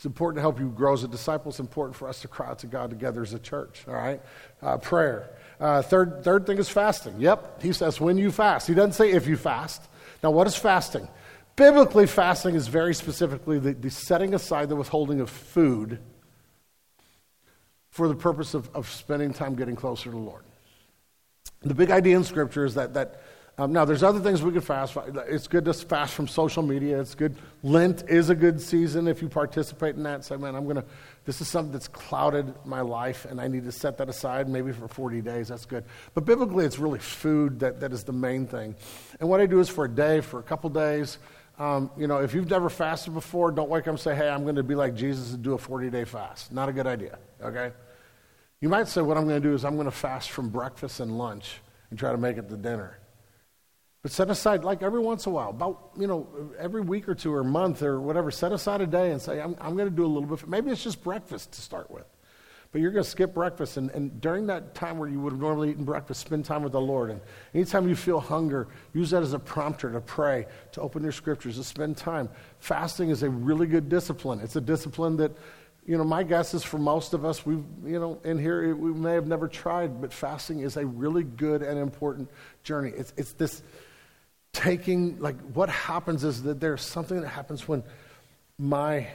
It's important to help you grow as a disciple. It's important for us to cry out to God together as a church, all right? Uh, prayer. Uh, third, third thing is fasting. Yep, he says when you fast. He doesn't say if you fast. Now, what is fasting? Biblically, fasting is very specifically the, the setting aside the withholding of food for the purpose of, of spending time getting closer to the Lord. The big idea in Scripture is that, that Um, now, there's other things we could fast. It's good to fast from social media. It's good. Lent is a good season if you participate in that. Say, man, I'm to, this is something that's clouded my life, and I need to set that aside maybe for 40 days. That's good. But biblically, it's really food that, that is the main thing. And what I do is for a day, for a couple days, um, you know, if you've never fasted before, don't wake up and say, hey, I'm going to be like Jesus and do a 40 day fast. Not a good idea, okay? You might say, what I'm going to do is I'm going to fast from breakfast and lunch and try to make it to dinner. But set aside, like every once in a while, about, you know, every week or two or month or whatever, set aside a day and say, I'm, I'm going to do a little bit. Maybe it's just breakfast to start with. But you're going to skip breakfast. And, and during that time where you would have normally eaten breakfast, spend time with the Lord. And anytime you feel hunger, use that as a prompter to pray, to open your scriptures, to spend time. Fasting is a really good discipline. It's a discipline that, you know, my guess is for most of us, we've, you know, in here, we may have never tried, but fasting is a really good and important journey. It's, it's this taking, like, what happens is that there's something that happens when my,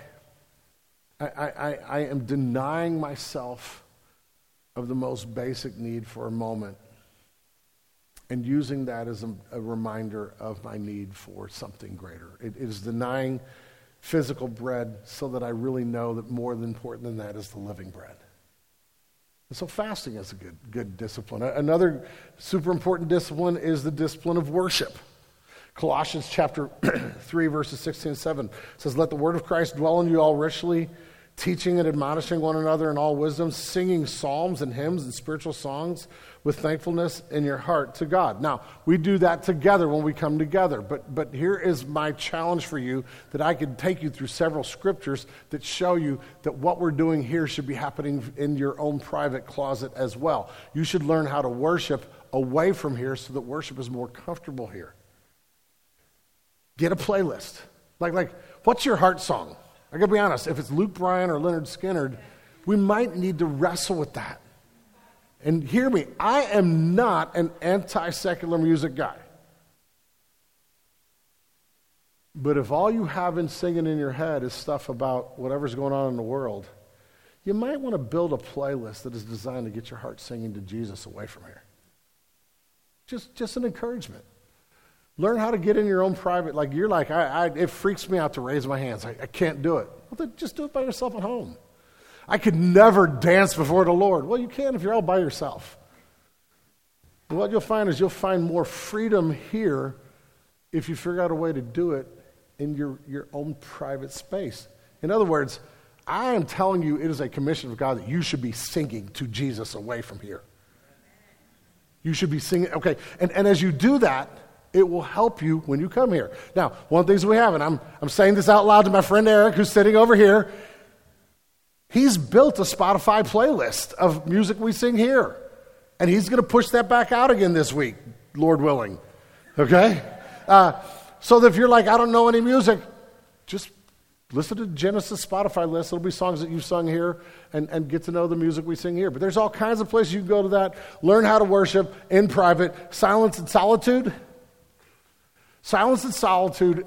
I, I, I am denying myself of the most basic need for a moment and using that as a, a reminder of my need for something greater. It, it is denying physical bread so that I really know that more than important than that is the living bread. And so fasting is a good, good discipline. Another super important discipline is the discipline of worship. Colossians chapter 3, verses 16 and 7 says, Let the word of Christ dwell in you all richly, teaching and admonishing one another in all wisdom, singing psalms and hymns and spiritual songs with thankfulness in your heart to God. Now, we do that together when we come together, but, but here is my challenge for you that I could take you through several scriptures that show you that what we're doing here should be happening in your own private closet as well. You should learn how to worship away from here so that worship is more comfortable here. Get a playlist. Like, like, what's your heart song? I gotta be honest, if it's Luke Bryan or Lynyrd Skynyrd, we might need to wrestle with that. And hear me, I am not an anti secular music guy. But if all you have in singing in your head is stuff about whatever's going on in the world, you might want to build a playlist that is designed to get your heart singing to Jesus away from here. Just, just an encouragement. Learn how to get in your own private. Like you're like, I, I, it freaks me out to raise my hands. I, I can't do it. Well, then just do it by yourself at home. I could never dance before the Lord. Well, you can if you're all by yourself. What you'll find is you'll find more freedom here if you figure out a way to do it in your, your own private space. In other words, I am telling you it is a commission of God that you should be singing to Jesus away from here. You should be singing. Okay, and, and as you do that, it will help you when you come here. Now, one of the things we have, and I'm, I'm saying this out loud to my friend Eric, who's sitting over here, he's built a Spotify playlist of music we sing here. And he's going to push that back out again this week, Lord willing. Okay? Uh, so that if you're like, I don't know any music, just listen to Genesis Spotify list. It'll be songs that you've sung here and, and get to know the music we sing here. But there's all kinds of places you can go to that, learn how to worship in private. Silence and solitude. Silence and solitude,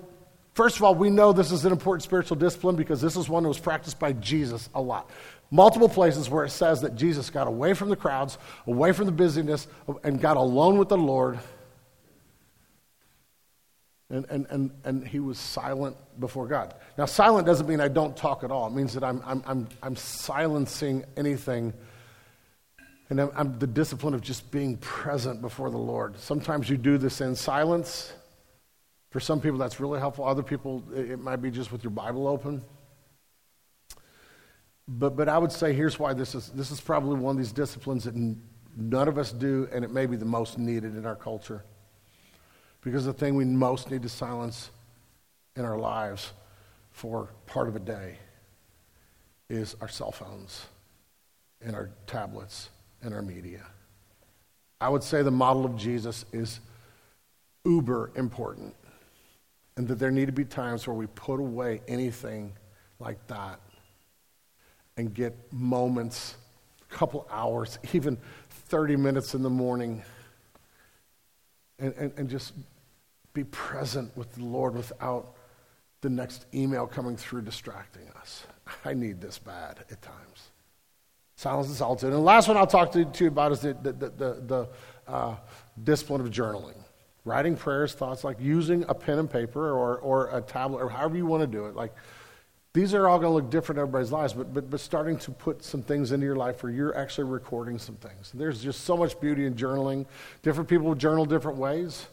first of all, we know this is an important spiritual discipline because this is one that was practiced by Jesus a lot. Multiple places where it says that Jesus got away from the crowds, away from the busyness, and got alone with the Lord. And, and, and, and he was silent before God. Now, silent doesn't mean I don't talk at all. It means that I'm, I'm, I'm, I'm silencing anything. And I'm, I'm the discipline of just being present before the Lord. Sometimes you do this in silence. For some people, that's really helpful. Other people, it might be just with your Bible open. But, but I would say here's why this is, this is probably one of these disciplines that n- none of us do, and it may be the most needed in our culture. Because the thing we most need to silence in our lives for part of a day is our cell phones and our tablets and our media. I would say the model of Jesus is uber important and that there need to be times where we put away anything like that and get moments, a couple hours, even 30 minutes in the morning, and, and, and just be present with the Lord without the next email coming through distracting us. I need this bad at times. Silence and solitude. And the last one I'll talk to, you about is the, the, the, the uh, discipline of journaling writing prayers, thoughts, like using a pen and paper or, or a tablet or however you want to do it. Like, these are all going to look different in everybody's lives, but, but, but starting to put some things into your life where you're actually recording some things. There's just so much beauty in journaling. Different people journal different ways.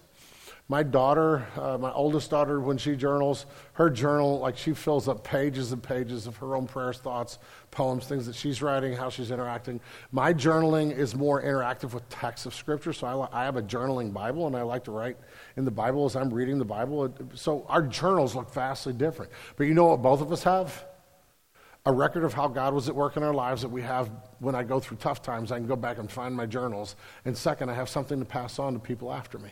My daughter, uh, my oldest daughter, when she journals, her journal, like she fills up pages and pages of her own prayers, thoughts, poems, things that she's writing, how she's interacting. My journaling is more interactive with texts of Scripture, so I, I have a journaling Bible, and I like to write in the Bible as I'm reading the Bible. So our journals look vastly different. But you know what both of us have? A record of how God was at work in our lives that we have when I go through tough times. I can go back and find my journals. And second, I have something to pass on to people after me.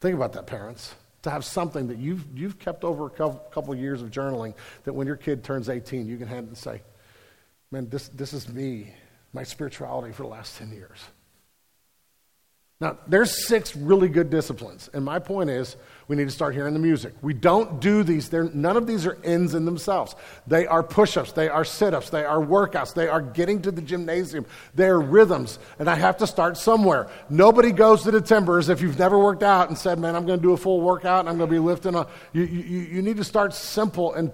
Think about that, parents. To have something that you've, you've kept over a couple years of journaling that when your kid turns 18, you can hand and say, Man, this, this is me, my spirituality for the last 10 years. Now, there's six really good disciplines. And my point is, we need to start hearing the music. We don't do these, none of these are ends in themselves. They are push ups, they are sit ups, they are workouts, they are getting to the gymnasium, they are rhythms. And I have to start somewhere. Nobody goes to the timbers if you've never worked out and said, Man, I'm going to do a full workout and I'm going to be lifting a. You, you, you need to start simple and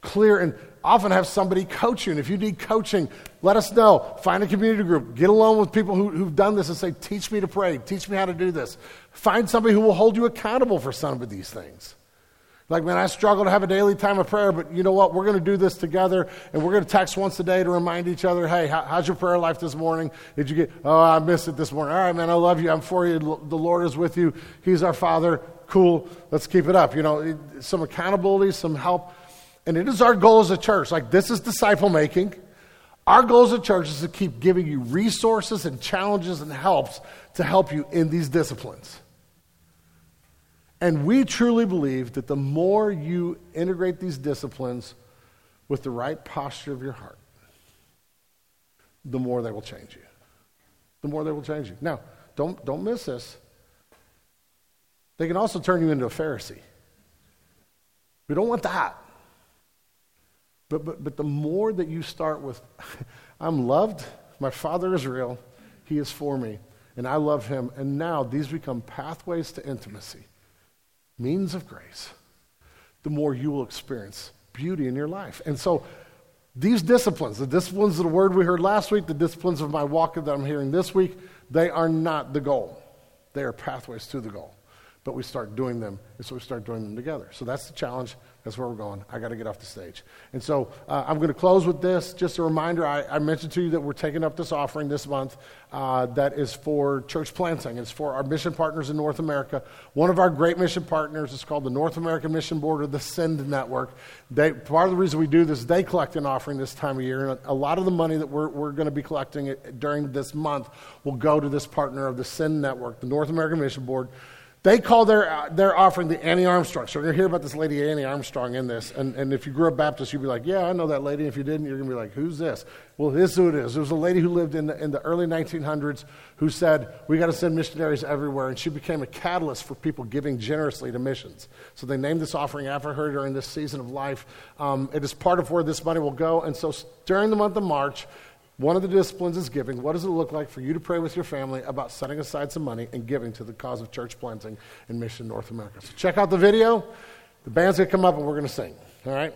clear and often have somebody coach you. And if you need coaching, let us know. Find a community group. Get along with people who, who've done this and say, teach me to pray. Teach me how to do this. Find somebody who will hold you accountable for some of these things. Like, man, I struggle to have a daily time of prayer, but you know what? We're going to do this together, and we're going to text once a day to remind each other, hey, how, how's your prayer life this morning? Did you get, oh, I missed it this morning. All right, man, I love you. I'm for you. The Lord is with you. He's our Father. Cool. Let's keep it up. You know, some accountability, some help and it is our goal as a church, like this is disciple making. Our goal as a church is to keep giving you resources and challenges and helps to help you in these disciplines. And we truly believe that the more you integrate these disciplines with the right posture of your heart, the more they will change you. The more they will change you. Now, don't, don't miss this. They can also turn you into a Pharisee. We don't want that. But, but, but the more that you start with, I'm loved, my Father is real, He is for me, and I love Him. And now these become pathways to intimacy, means of grace, the more you will experience beauty in your life. And so these disciplines, the disciplines of the word we heard last week, the disciplines of my walk that I'm hearing this week, they are not the goal. They are pathways to the goal. But we start doing them, and so we start doing them together. So that's the challenge that's where we're going. I got to get off the stage. And so uh, I'm going to close with this. Just a reminder I, I, mentioned to you that we're taking up this offering this month uh, that is for church planting. It's for our mission partners in North America. One of our great mission partners is called the North American Mission Board or the SEND Network. They, part of the reason we do this, they collect an offering this time of year. And a lot of the money that we're, we're going to be collecting during this month will go to this partner of the SEND Network, the North American Mission Board. They call their, their offering the Annie Armstrong. So you're going to hear about this lady, Annie Armstrong, in this. And, and if you grew up Baptist, you'd be like, yeah, I know that lady. If you didn't, you're going to be like, who's this? Well, this is who it is. There was a lady who lived in the, in the early 1900s who said, we got to send missionaries everywhere. And she became a catalyst for people giving generously to missions. So they named this offering after her during this season of life. Um, it is part of where this money will go. And so during the month of March, one of the disciplines is giving. What does it look like for you to pray with your family about setting aside some money and giving to the cause of church planting in Mission North America? So check out the video. The band's going to come up and we're going to sing. All right?